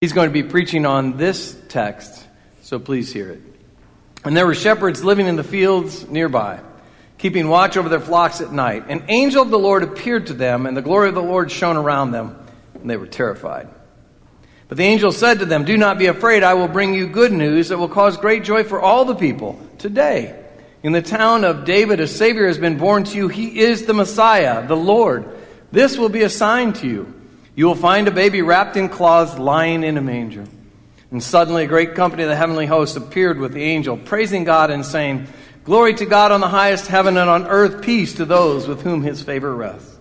He's going to be preaching on this text, so please hear it. And there were shepherds living in the fields nearby, keeping watch over their flocks at night. An angel of the Lord appeared to them, and the glory of the Lord shone around them, and they were terrified. But the angel said to them, Do not be afraid, I will bring you good news that will cause great joy for all the people. Today, in the town of David, a Savior has been born to you. He is the Messiah, the Lord. This will be a sign to you. You will find a baby wrapped in cloths lying in a manger. And suddenly a great company of the heavenly hosts appeared with the angel, praising God and saying, Glory to God on the highest heaven and on earth peace to those with whom his favor rests.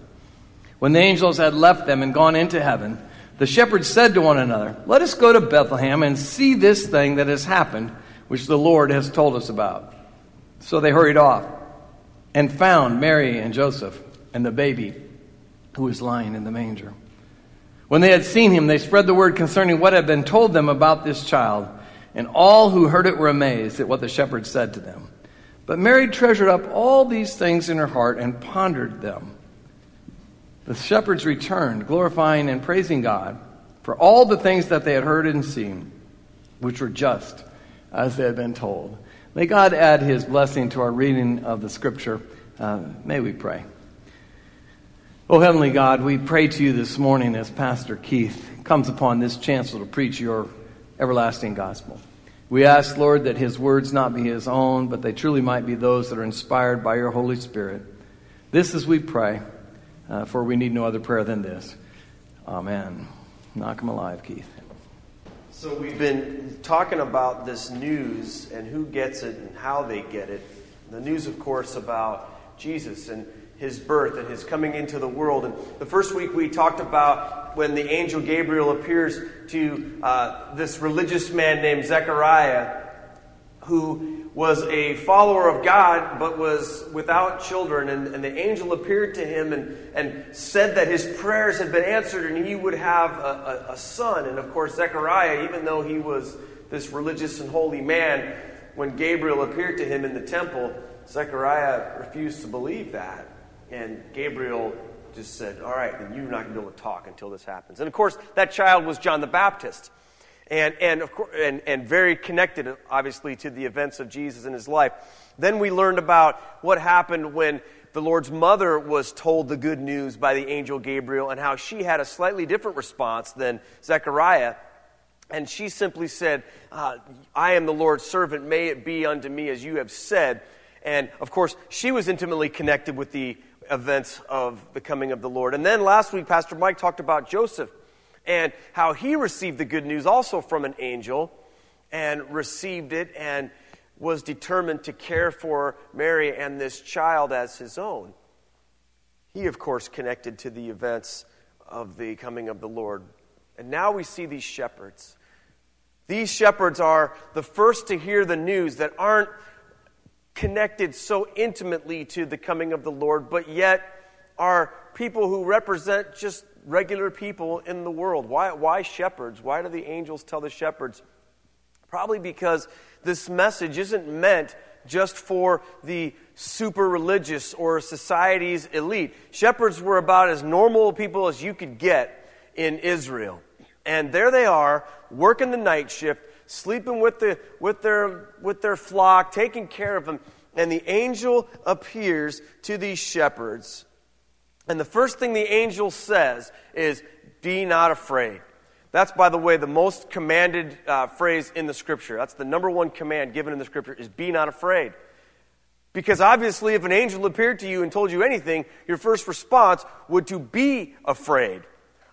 When the angels had left them and gone into heaven, the shepherds said to one another, Let us go to Bethlehem and see this thing that has happened, which the Lord has told us about. So they hurried off and found Mary and Joseph and the baby who was lying in the manger. When they had seen him, they spread the word concerning what had been told them about this child, and all who heard it were amazed at what the shepherds said to them. But Mary treasured up all these things in her heart and pondered them. The shepherds returned, glorifying and praising God for all the things that they had heard and seen, which were just as they had been told. May God add his blessing to our reading of the scripture. Uh, may we pray. Oh, Heavenly God, we pray to you this morning as Pastor Keith comes upon this chancel to preach your everlasting gospel. We ask, Lord, that his words not be his own, but they truly might be those that are inspired by your Holy Spirit. This is we pray, uh, for we need no other prayer than this. Amen. Knock him alive, Keith. So we've been talking about this news and who gets it and how they get it. The news, of course, about Jesus. And his birth and his coming into the world. And the first week we talked about when the angel Gabriel appears to uh, this religious man named Zechariah, who was a follower of God but was without children. And, and the angel appeared to him and, and said that his prayers had been answered and he would have a, a, a son. And of course, Zechariah, even though he was this religious and holy man, when Gabriel appeared to him in the temple, Zechariah refused to believe that. And Gabriel just said, All right, then you're not going to be able to talk until this happens. And of course, that child was John the Baptist. And, and, of course, and, and very connected, obviously, to the events of Jesus in his life. Then we learned about what happened when the Lord's mother was told the good news by the angel Gabriel and how she had a slightly different response than Zechariah. And she simply said, uh, I am the Lord's servant. May it be unto me as you have said. And of course, she was intimately connected with the events of the coming of the Lord. And then last week, Pastor Mike talked about Joseph and how he received the good news also from an angel and received it and was determined to care for Mary and this child as his own. He, of course, connected to the events of the coming of the Lord. And now we see these shepherds. These shepherds are the first to hear the news that aren't connected so intimately to the coming of the Lord, but yet are people who represent just regular people in the world. Why, why shepherds? Why do the angels tell the shepherds? Probably because this message isn't meant just for the super religious or society's elite. Shepherds were about as normal people as you could get in Israel. And there they are, working the night shift, sleeping with, the, with, their, with their flock, taking care of them. And the angel appears to these shepherds. And the first thing the angel says is, Be not afraid. That's, by the way, the most commanded uh, phrase in the scripture. That's the number one command given in the scripture is be not afraid. Because obviously, if an angel appeared to you and told you anything, your first response would to be afraid.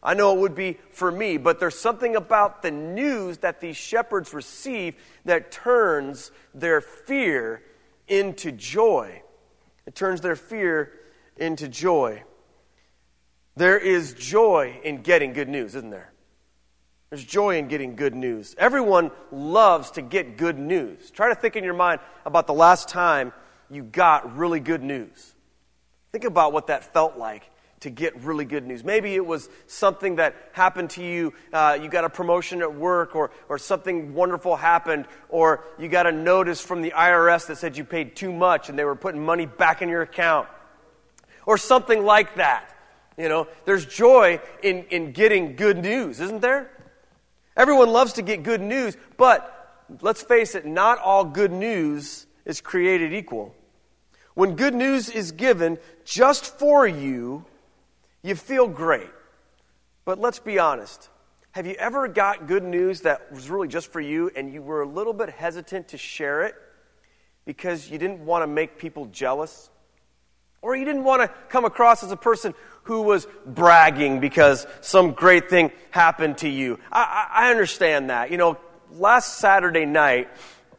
I know it would be for me, but there's something about the news that these shepherds receive that turns their fear into joy. It turns their fear into joy. There is joy in getting good news, isn't there? There's joy in getting good news. Everyone loves to get good news. Try to think in your mind about the last time you got really good news. Think about what that felt like to get really good news. Maybe it was something that happened to you. Uh, you got a promotion at work, or, or something wonderful happened, or you got a notice from the IRS that said you paid too much and they were putting money back in your account, or something like that. You know, there's joy in, in getting good news, isn't there? Everyone loves to get good news, but let's face it, not all good news is created equal. When good news is given just for you, you feel great. But let's be honest. Have you ever got good news that was really just for you and you were a little bit hesitant to share it because you didn't want to make people jealous? Or you didn't want to come across as a person who was bragging because some great thing happened to you. I, I, I understand that. You know, last Saturday night,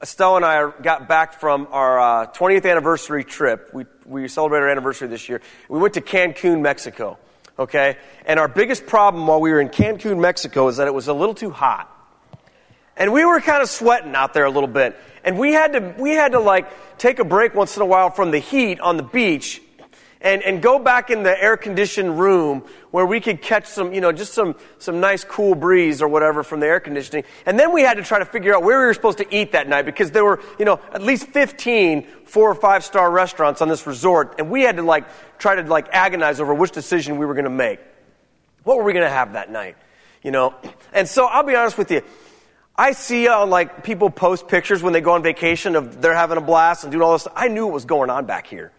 Estelle and I got back from our uh, 20th anniversary trip. We, we celebrated our anniversary this year. We went to Cancun, Mexico. Okay? And our biggest problem while we were in Cancun, Mexico is that it was a little too hot. And we were kind of sweating out there a little bit. And we had to, we had to like take a break once in a while from the heat on the beach and, and go back in the air conditioned room where we could catch some, you know, just some, some nice cool breeze or whatever from the air conditioning. And then we had to try to figure out where we were supposed to eat that night because there were, you know, at least 15 four or five star restaurants on this resort. And we had to like try to like agonize over which decision we were going to make. What were we going to have that night? You know? And so I'll be honest with you. I see uh, like people post pictures when they go on vacation of they're having a blast and doing all this. I knew what was going on back here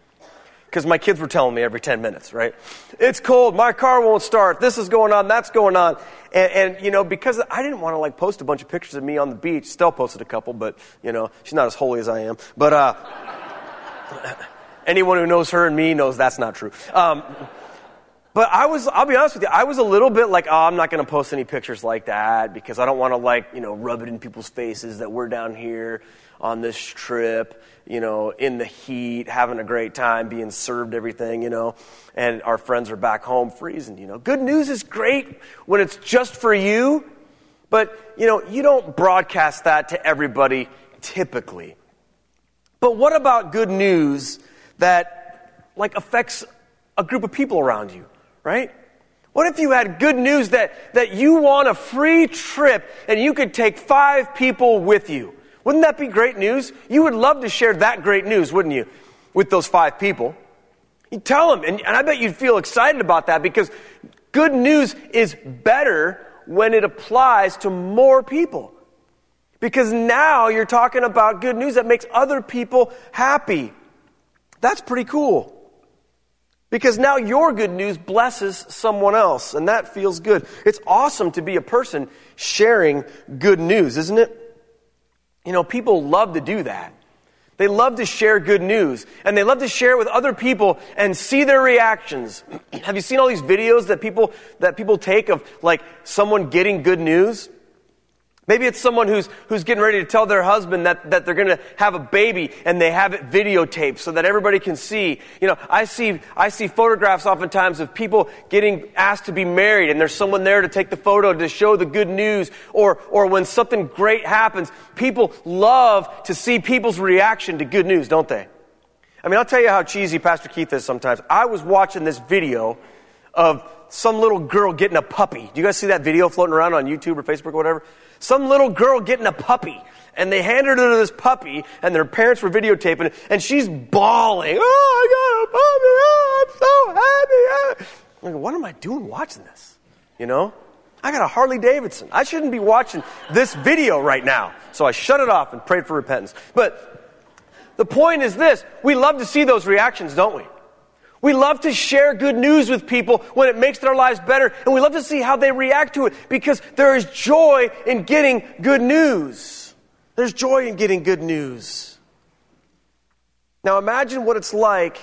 because my kids were telling me every 10 minutes, right? It's cold. My car won't start. This is going on. That's going on. And, and, you know, because I didn't want to like post a bunch of pictures of me on the beach. Stell posted a couple, but, you know, she's not as holy as I am. But, uh, anyone who knows her and me knows that's not true. Um, but I was, I'll be honest with you, I was a little bit like, oh, I'm not going to post any pictures like that because I don't want to like, you know, rub it in people's faces that we're down here on this trip, you know, in the heat, having a great time, being served everything, you know, and our friends are back home freezing, you know. Good news is great when it's just for you, but, you know, you don't broadcast that to everybody typically. But what about good news that, like, affects a group of people around you, right? What if you had good news that, that you want a free trip and you could take five people with you? Wouldn't that be great news? You would love to share that great news, wouldn't you, with those five people? You tell them, and, and I bet you'd feel excited about that because good news is better when it applies to more people. Because now you're talking about good news that makes other people happy. That's pretty cool. Because now your good news blesses someone else, and that feels good. It's awesome to be a person sharing good news, isn't it? You know, people love to do that. They love to share good news and they love to share it with other people and see their reactions. Have you seen all these videos that people that people take of like someone getting good news? Maybe it's someone who's, who's getting ready to tell their husband that, that they're going to have a baby and they have it videotaped so that everybody can see. You know, I see, I see photographs oftentimes of people getting asked to be married and there's someone there to take the photo to show the good news or, or when something great happens. People love to see people's reaction to good news, don't they? I mean, I'll tell you how cheesy Pastor Keith is sometimes. I was watching this video of some little girl getting a puppy. Do you guys see that video floating around on YouTube or Facebook or whatever? Some little girl getting a puppy. And they handed her to this puppy, and their parents were videotaping it, and she's bawling. Oh, I got a puppy. Oh, I'm so happy. I'm like, what am I doing watching this? You know? I got a Harley Davidson. I shouldn't be watching this video right now. So I shut it off and prayed for repentance. But the point is this we love to see those reactions, don't we? We love to share good news with people when it makes their lives better, and we love to see how they react to it because there is joy in getting good news. There's joy in getting good news. Now imagine what it's like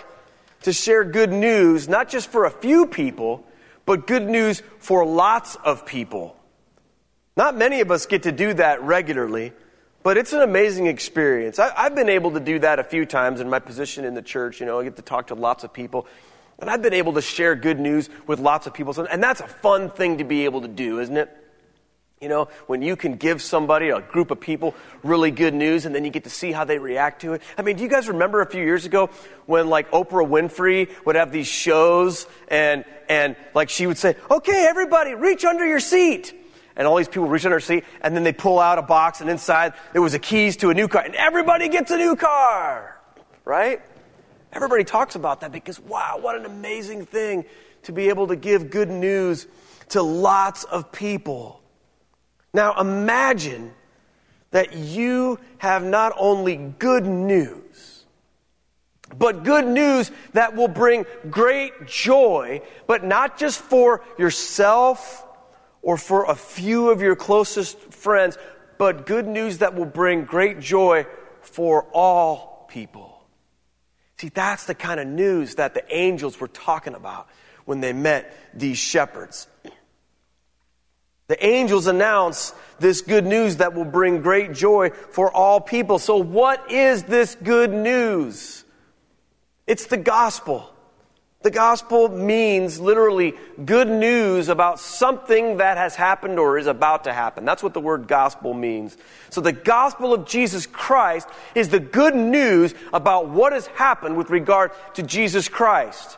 to share good news, not just for a few people, but good news for lots of people. Not many of us get to do that regularly. But it's an amazing experience. I, have been able to do that a few times in my position in the church. You know, I get to talk to lots of people. And I've been able to share good news with lots of people. And that's a fun thing to be able to do, isn't it? You know, when you can give somebody, a group of people, really good news and then you get to see how they react to it. I mean, do you guys remember a few years ago when like Oprah Winfrey would have these shows and, and like she would say, okay, everybody, reach under your seat and all these people reach under their seat, and then they pull out a box, and inside there was a keys to a new car, and everybody gets a new car, right? Everybody talks about that because, wow, what an amazing thing to be able to give good news to lots of people. Now imagine that you have not only good news, but good news that will bring great joy, but not just for yourself or for a few of your closest friends, but good news that will bring great joy for all people. See, that's the kind of news that the angels were talking about when they met these shepherds. The angels announce this good news that will bring great joy for all people. So, what is this good news? It's the gospel. The gospel means literally good news about something that has happened or is about to happen. That's what the word gospel means. So, the gospel of Jesus Christ is the good news about what has happened with regard to Jesus Christ.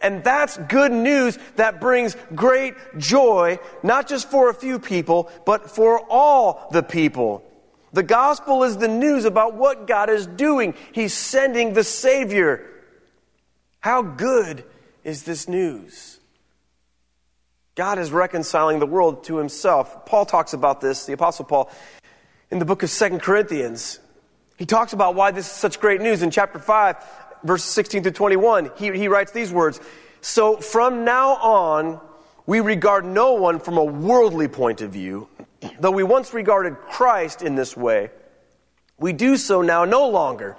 And that's good news that brings great joy, not just for a few people, but for all the people. The gospel is the news about what God is doing. He's sending the Savior. How good is this news? God is reconciling the world to himself. Paul talks about this, the Apostle Paul, in the book of Second Corinthians. He talks about why this is such great news in chapter 5 verses 16 to 21, he, he writes these words So from now on, we regard no one from a worldly point of view. Though we once regarded Christ in this way, we do so now no longer.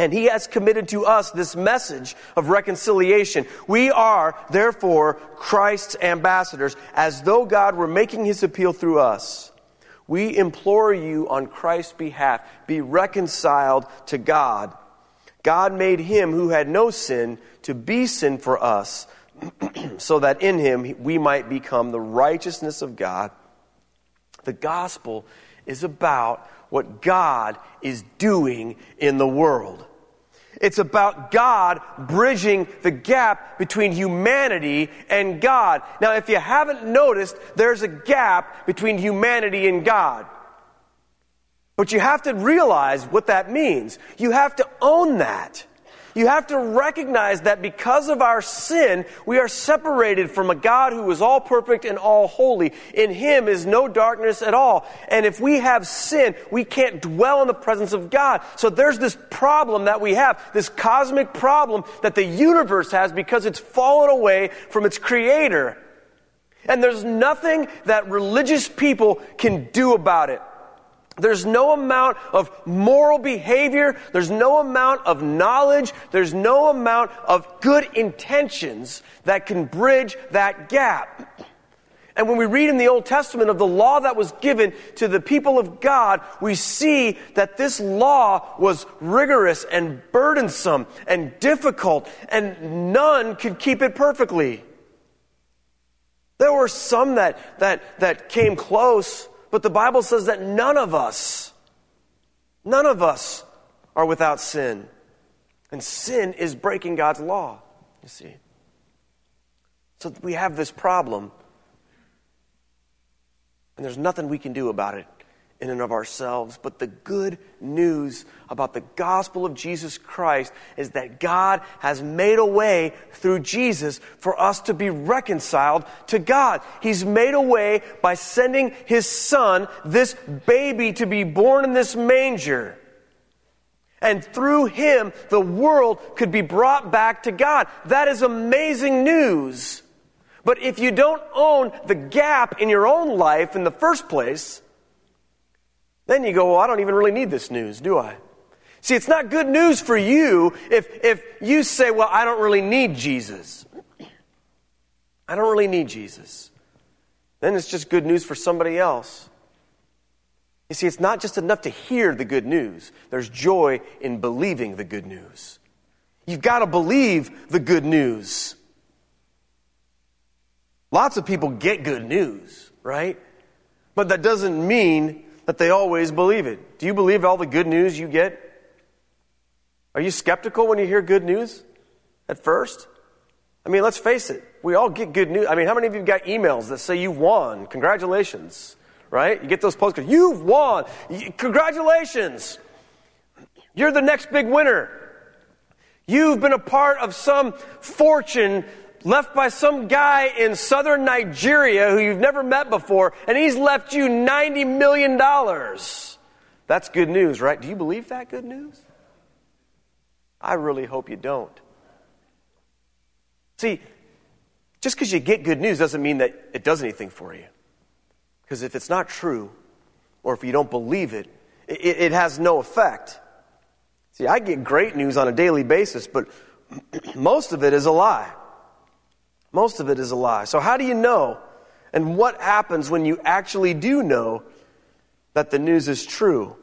And he has committed to us this message of reconciliation. We are, therefore, Christ's ambassadors, as though God were making his appeal through us. We implore you on Christ's behalf, be reconciled to God. God made him who had no sin to be sin for us, so that in him we might become the righteousness of God. The gospel is about what God is doing in the world. It's about God bridging the gap between humanity and God. Now, if you haven't noticed, there's a gap between humanity and God. But you have to realize what that means. You have to own that. You have to recognize that because of our sin, we are separated from a God who is all perfect and all holy. In Him is no darkness at all. And if we have sin, we can't dwell in the presence of God. So there's this problem that we have, this cosmic problem that the universe has because it's fallen away from its creator. And there's nothing that religious people can do about it. There's no amount of moral behavior. There's no amount of knowledge. There's no amount of good intentions that can bridge that gap. And when we read in the Old Testament of the law that was given to the people of God, we see that this law was rigorous and burdensome and difficult, and none could keep it perfectly. There were some that, that, that came close, but the Bible says that none of us, none of us are without sin. And sin is breaking God's law, you see. So we have this problem. And there's nothing we can do about it in and of ourselves. But the good news about the gospel of Jesus Christ is that God has made a way through Jesus for us to be reconciled to God. He's made a way by sending His Son, this baby, to be born in this manger. And through him, the world could be brought back to God. That is amazing news. But if you don't own the gap in your own life in the first place, then you go, well, I don't even really need this news, do I? See, it's not good news for you if, if you say, well, I don't really need Jesus. I don't really need Jesus. Then it's just good news for somebody else. You see, it's not just enough to hear the good news, there's joy in believing the good news. You've got to believe the good news. Lots of people get good news, right? But that doesn't mean that they always believe it. Do you believe all the good news you get? Are you skeptical when you hear good news at first? I mean, let's face it. We all get good news. I mean, how many of you got emails that say you won? Congratulations, right? You get those postcards. You've won. Congratulations. You're the next big winner. You've been a part of some fortune left by some guy in southern Nigeria who you've never met before, and he's left you $90 million. That's good news, right? Do you believe that good news? I really hope you don't. See, just because you get good news doesn't mean that it does anything for you. Because if it's not true, or if you don't believe it, it, it has no effect. See, I get great news on a daily basis, but most of it is a lie. Most of it is a lie. So, how do you know? And what happens when you actually do know that the news is true?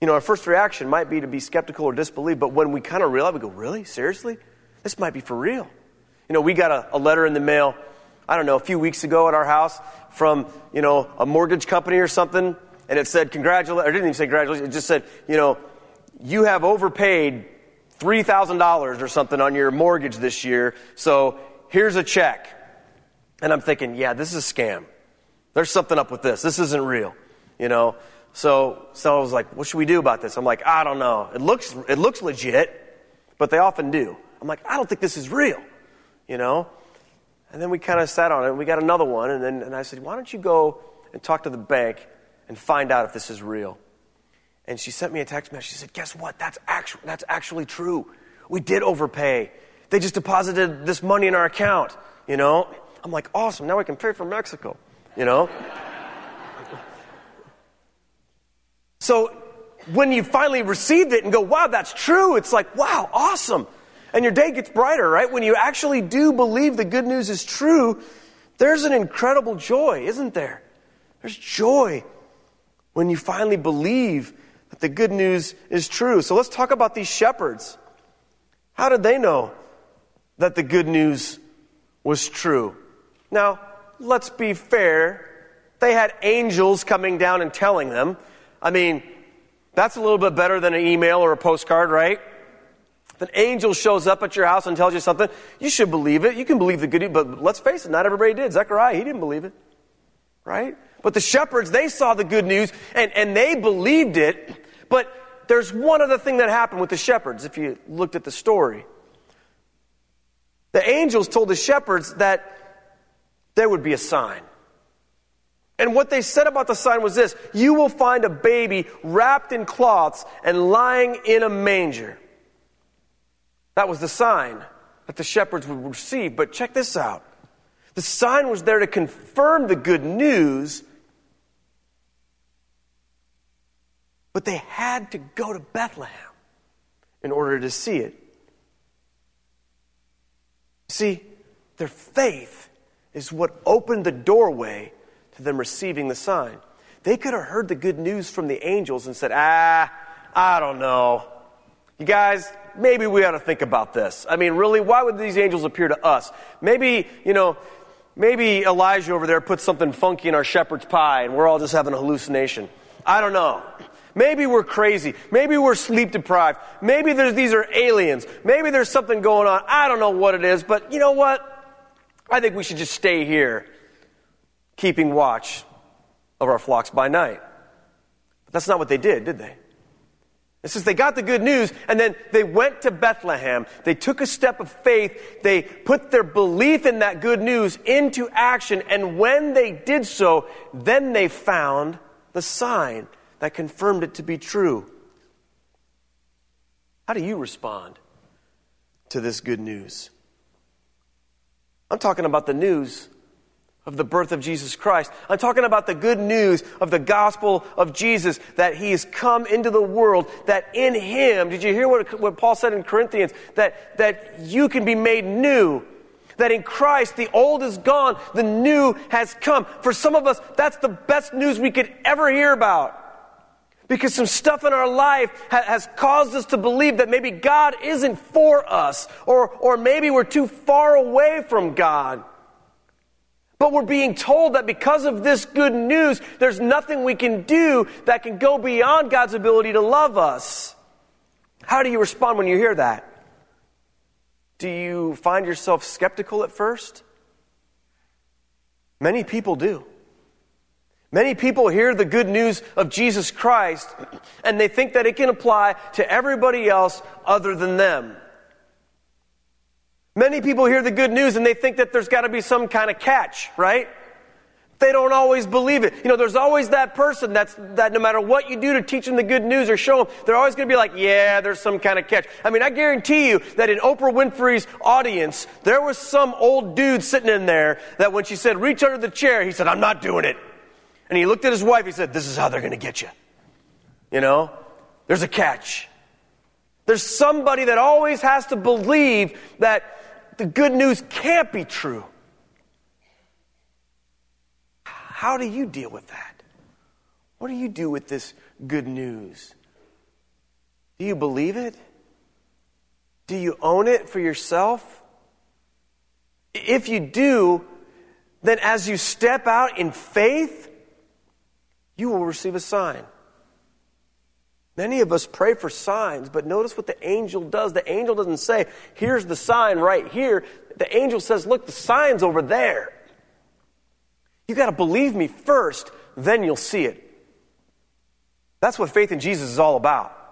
You know, our first reaction might be to be skeptical or disbelieve, but when we kind of realize, we go, Really? Seriously? This might be for real. You know, we got a, a letter in the mail, I don't know, a few weeks ago at our house from, you know, a mortgage company or something, and it said, Congratulations, or didn't even say congratulations, it just said, you know, you have overpaid $3,000 or something on your mortgage this year, so here's a check. And I'm thinking, yeah, this is a scam. There's something up with this. This isn't real, you know? So, so I was like, what should we do about this? I'm like, I don't know. It looks, it looks legit, but they often do. I'm like, I don't think this is real, you know? And then we kind of sat on it and we got another one. And then and I said, why don't you go and talk to the bank and find out if this is real? And she sent me a text message. She said, Guess what? That's, actu- that's actually true. We did overpay. They just deposited this money in our account, you know? I'm like, awesome. Now we can pay for Mexico, you know? so when you finally received it and go, wow, that's true, it's like, wow, awesome. And your day gets brighter, right? When you actually do believe the good news is true, there's an incredible joy, isn't there? There's joy when you finally believe that the good news is true. So let's talk about these shepherds. How did they know that the good news was true? Now, let's be fair. They had angels coming down and telling them. I mean, that's a little bit better than an email or a postcard, right? If an angel shows up at your house and tells you something, you should believe it. You can believe the good news, but let's face it, not everybody did. Zechariah, he didn't believe it, right? But the shepherds, they saw the good news and, and they believed it, but there's one other thing that happened with the shepherds, if you looked at the story. The angels told the shepherds that there would be a sign. And what they said about the sign was this You will find a baby wrapped in cloths and lying in a manger. That was the sign that the shepherds would receive. But check this out the sign was there to confirm the good news But they had to go to Bethlehem in order to see it. See, their faith is what opened the doorway to them receiving the sign. They could have heard the good news from the angels and said, ah, I don't know. You guys, maybe we ought to think about this. I mean, really, why would these angels appear to us? Maybe, you know, maybe Elijah over there put something funky in our shepherd's pie and we're all just having a hallucination. I don't know. Maybe we're crazy. Maybe we're sleep deprived. Maybe these are aliens. Maybe there's something going on. I don't know what it is, but you know what? I think we should just stay here, keeping watch of our flocks by night. But that's not what they did, did they? It says they got the good news and then they went to Bethlehem. They took a step of faith. They put their belief in that good news into action. And when they did so, then they found the sign that confirmed it to be true. How do you respond to this good news? I'm talking about the news of the birth of Jesus Christ. I'm talking about the good news of the gospel of Jesus that he has come into the world, that in him, did you hear what, what Paul said in Corinthians? That, that you can be made new. That in Christ, the old is gone, the new has come. For some of us, that's the best news we could ever hear about. Because some stuff in our life ha- has caused us to believe that maybe God isn't for us, or, or maybe we're too far away from God. But we're being told that because of this good news, there's nothing we can do that can go beyond God's ability to love us. How do you respond when you hear that? Do you find yourself skeptical at first? Many people do. Many people hear the good news of Jesus Christ and they think that it can apply to everybody else other than them. Many people hear the good news and they think that there's got to be some kind of catch, right? They don't always believe it. You know, there's always that person that's, that no matter what you do to teach them the good news or show them, they're always going to be like, yeah, there's some kind of catch. I mean, I guarantee you that in Oprah Winfrey's audience, there was some old dude sitting in there that when she said, reach under the chair, he said, I'm not doing it. And he looked at his wife, he said, this is how they're going to get you. You know, there's a catch. There's somebody that always has to believe that the good news can't be true. How do you deal with that? What do you do with this good news? Do you believe it? Do you own it for yourself? If you do, then as you step out in faith, you will receive a sign. Many of us pray for signs, but notice what the angel does. The angel doesn't say, here's the sign right here. The angel says, look, the sign's over there. You got to believe me first, then you'll see it. That's what faith in Jesus is all about.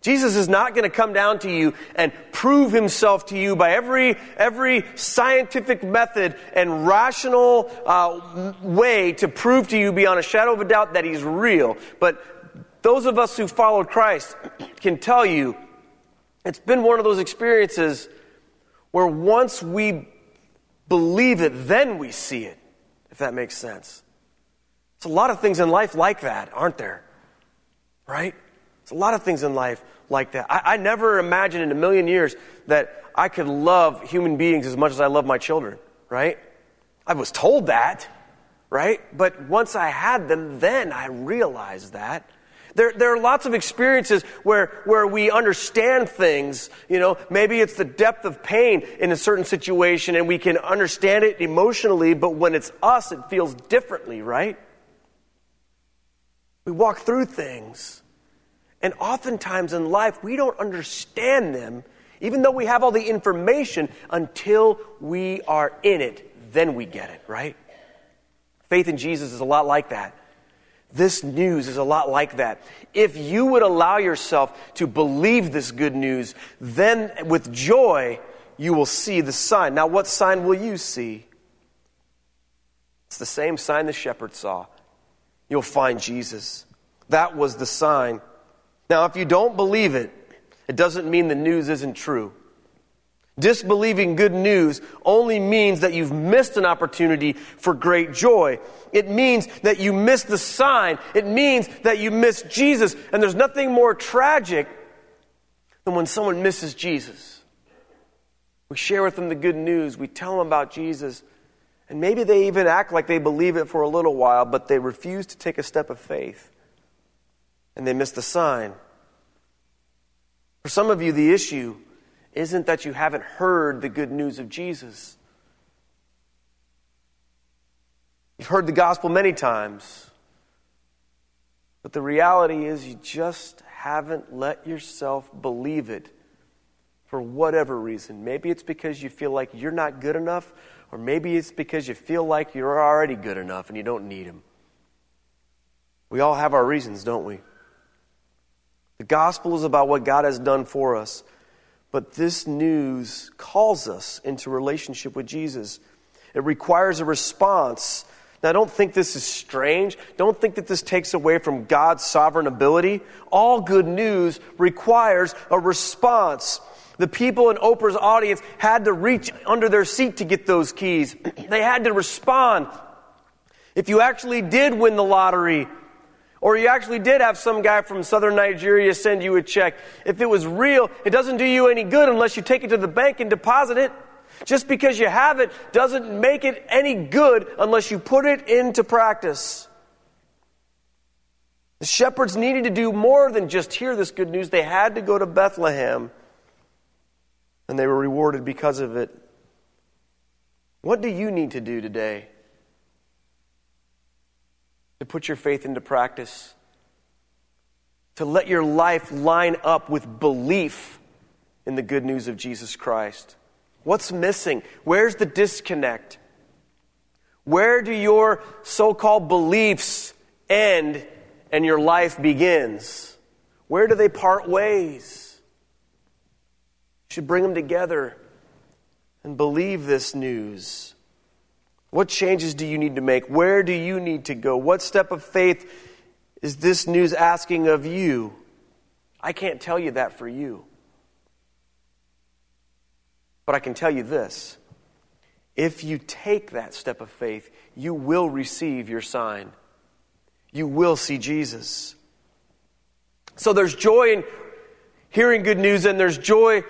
Jesus is not going to come down to you and prove himself to you by every, every scientific method and rational uh, way to prove to you beyond a shadow of a doubt that he's real. But those of us who followed Christ can tell you it's been one of those experiences where once we believe it, then we see it if that makes sense. There's a lot of things in life like that, aren't there? Right? There's a lot of things in life like that. I, I never imagined in a million years that I could love human beings as much as I love my children, right? I was told that, right? But once I had them, then I realized that. There, there are lots of experiences where, where we understand things. You know, maybe it's the depth of pain in a certain situation and we can understand it emotionally, but when it's us, it feels differently, right? We walk through things. And oftentimes in life, we don't understand them, even though we have all the information, until we are in it. Then we get it, right? Faith in Jesus is a lot like that. This news is a lot like that. If you would allow yourself to believe this good news, then with joy, you will see the sign. Now, what sign will you see? It's the same sign the shepherd saw. You'll find Jesus. That was the sign. Now, if you don't believe it, it doesn't mean the news isn't true. Disbelieving good news only means that you've missed an opportunity for great joy. It means that you missed the sign. It means that you missed Jesus. And there's nothing more tragic than when someone misses Jesus. We share with them the good news. We tell them about Jesus. And maybe they even act like they believe it for a little while, but they refuse to take a step of faith. And they miss the sign. For some of you, the issue isn't that you haven't heard the good news of Jesus. You've heard the gospel many times, but the reality is you just haven't let yourself believe it for whatever reason. Maybe it's because you feel like you're not good enough, or maybe it's because you feel like you're already good enough and you don't need Him. We all have our reasons, don't we? The gospel is about what God has done for us. But this news calls us into relationship with Jesus. It requires a response. Now, don't think this is strange. Don't think that this takes away from God's sovereign ability. All good news requires a response. The people in Oprah's audience had to reach under their seat to get those keys. they had to respond. If you actually did win the lottery, or you actually did have some guy from southern Nigeria send you a check. If it was real, it doesn't do you any good unless you take it to the bank and deposit it. Just because you have it doesn't make it any good unless you put it into practice. The shepherds needed to do more than just hear this good news. They had to go to Bethlehem, and they were rewarded because of it. What do you need to do today? To put your faith into practice, to let your life line up with belief in the good news of Jesus Christ. What's missing? Where's the disconnect? Where do your so called beliefs end and your life begins? Where do they part ways? You should bring them together and believe this news. What changes do you need to make? Where do you need to go? What step of faith is this news asking of you? I can't tell you that for you. But I can tell you this if you take that step of faith, you will receive your sign. You will see Jesus. So there's joy in hearing good news, and there's joy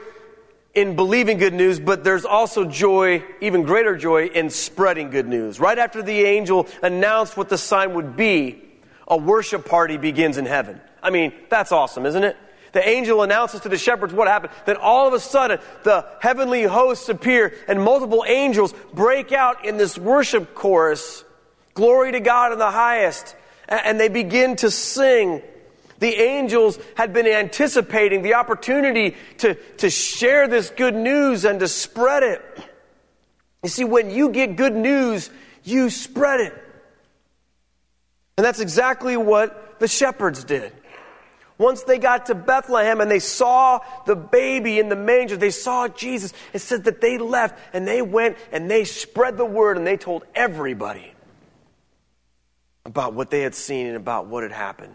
in believing good news, but there's also joy, even greater joy, in spreading good news. Right after the angel announced what the sign would be, a worship party begins in heaven. I mean, that's awesome, isn't it? The angel announces to the shepherds what happened. Then all of a sudden, the heavenly hosts appear and multiple angels break out in this worship chorus. Glory to God in the highest. And they begin to sing. The angels had been anticipating the opportunity to, to share this good news and to spread it. You see, when you get good news, you spread it. And that's exactly what the shepherds did. Once they got to Bethlehem and they saw the baby in the manger, they saw Jesus, it says that they left and they went and they spread the word and they told everybody about what they had seen and about what had happened.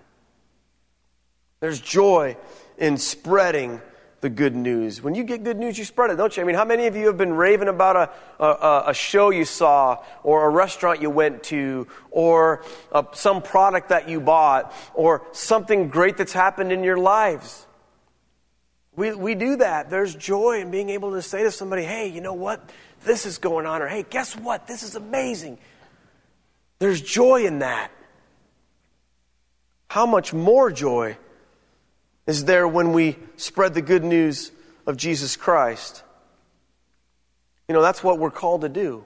There's joy in spreading the good news. When you get good news, you spread it, don't you? I mean, how many of you have been raving about a, a, a show you saw, or a restaurant you went to, or a, uh, some product that you bought, or something great that's happened in your lives? We, we do that. There's joy in being able to say to somebody, hey, you know what? This is going on, or hey, guess what? This is amazing. There's joy in that. How much more joy is there when we spread the good news of Jesus Christ. You know, that's what we're called to do.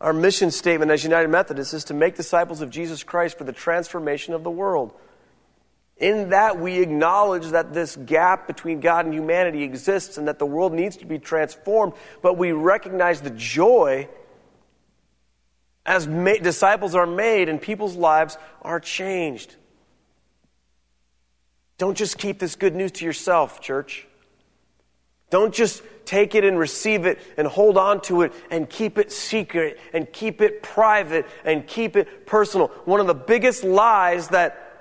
Our mission statement as United Methodists is to make disciples of Jesus Christ for the transformation of the world. In that, we acknowledge that this gap between God and humanity exists and that the world needs to be transformed, but we recognize the joy as ma- disciples are made and people's lives are changed. Don't just keep this good news to yourself, church. Don't just take it and receive it and hold on to it and keep it secret and keep it private and keep it personal. One of the biggest lies that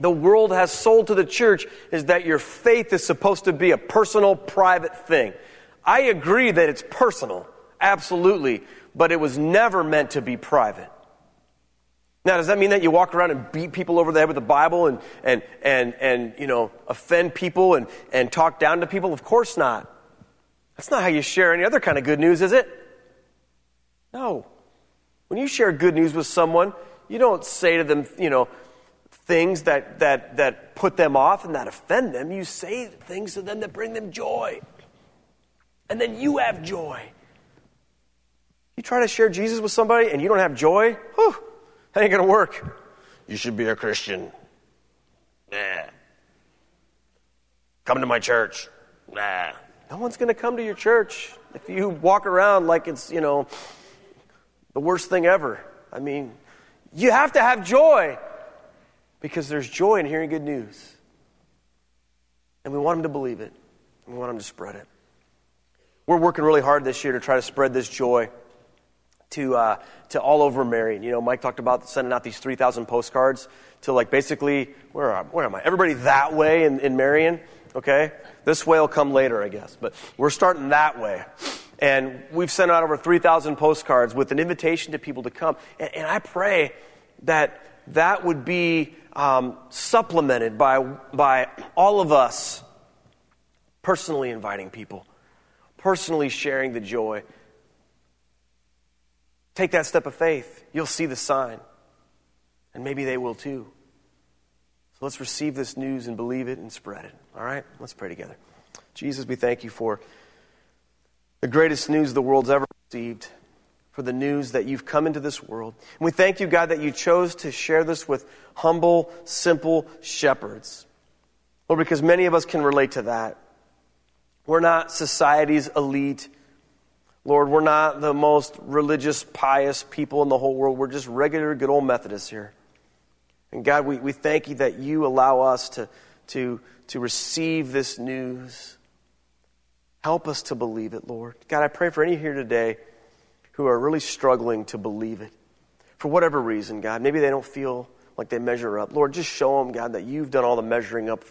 the world has sold to the church is that your faith is supposed to be a personal, private thing. I agree that it's personal, absolutely, but it was never meant to be private. Now, does that mean that you walk around and beat people over the head with the Bible and, and, and, and you know, offend people and, and talk down to people? Of course not. That's not how you share any other kind of good news, is it? No. When you share good news with someone, you don't say to them, you know, things that, that, that put them off and that offend them. You say things to them that bring them joy. And then you have joy. You try to share Jesus with somebody and you don't have joy? Whew. That ain't going to work. You should be a Christian. Nah. Come to my church. Nah. No one's going to come to your church if you walk around like it's, you know, the worst thing ever. I mean, you have to have joy because there's joy in hearing good news. And we want them to believe it, we want them to spread it. We're working really hard this year to try to spread this joy to, uh, to all over Marion. You know, Mike talked about sending out these 3,000 postcards to like basically, where, are, where am I? Everybody that way in, in Marion, okay? This way will come later, I guess. But we're starting that way. And we've sent out over 3,000 postcards with an invitation to people to come. And, and I pray that that would be um, supplemented by, by all of us personally inviting people, personally sharing the joy Take that step of faith. You'll see the sign. And maybe they will too. So let's receive this news and believe it and spread it. All right? Let's pray together. Jesus, we thank you for the greatest news the world's ever received, for the news that you've come into this world. And we thank you, God, that you chose to share this with humble, simple shepherds. Lord, because many of us can relate to that. We're not society's elite. Lord, we're not the most religious, pious people in the whole world. We're just regular, good old Methodists here. And God, we, we thank you that you allow us to, to, to receive this news. Help us to believe it, Lord. God, I pray for any here today who are really struggling to believe it. For whatever reason, God, maybe they don't feel like they measure up. Lord, just show them, God, that you've done all the measuring up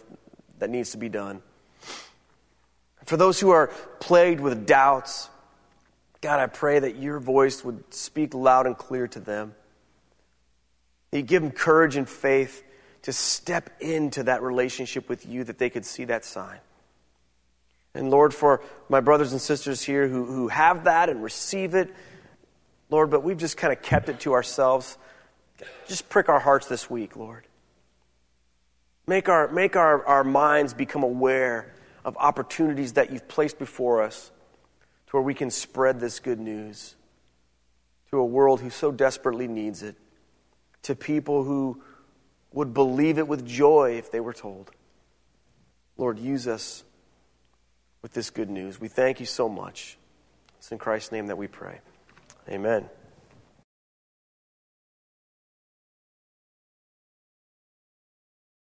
that needs to be done. For those who are plagued with doubts, God, I pray that your voice would speak loud and clear to them. You give them courage and faith to step into that relationship with you that they could see that sign. And Lord, for my brothers and sisters here who, who have that and receive it, Lord, but we've just kind of kept it to ourselves. Just prick our hearts this week, Lord. Make our, make our, our minds become aware of opportunities that you've placed before us to where we can spread this good news to a world who so desperately needs it, to people who would believe it with joy if they were told. Lord, use us with this good news. We thank you so much. It's in Christ's name that we pray. Amen.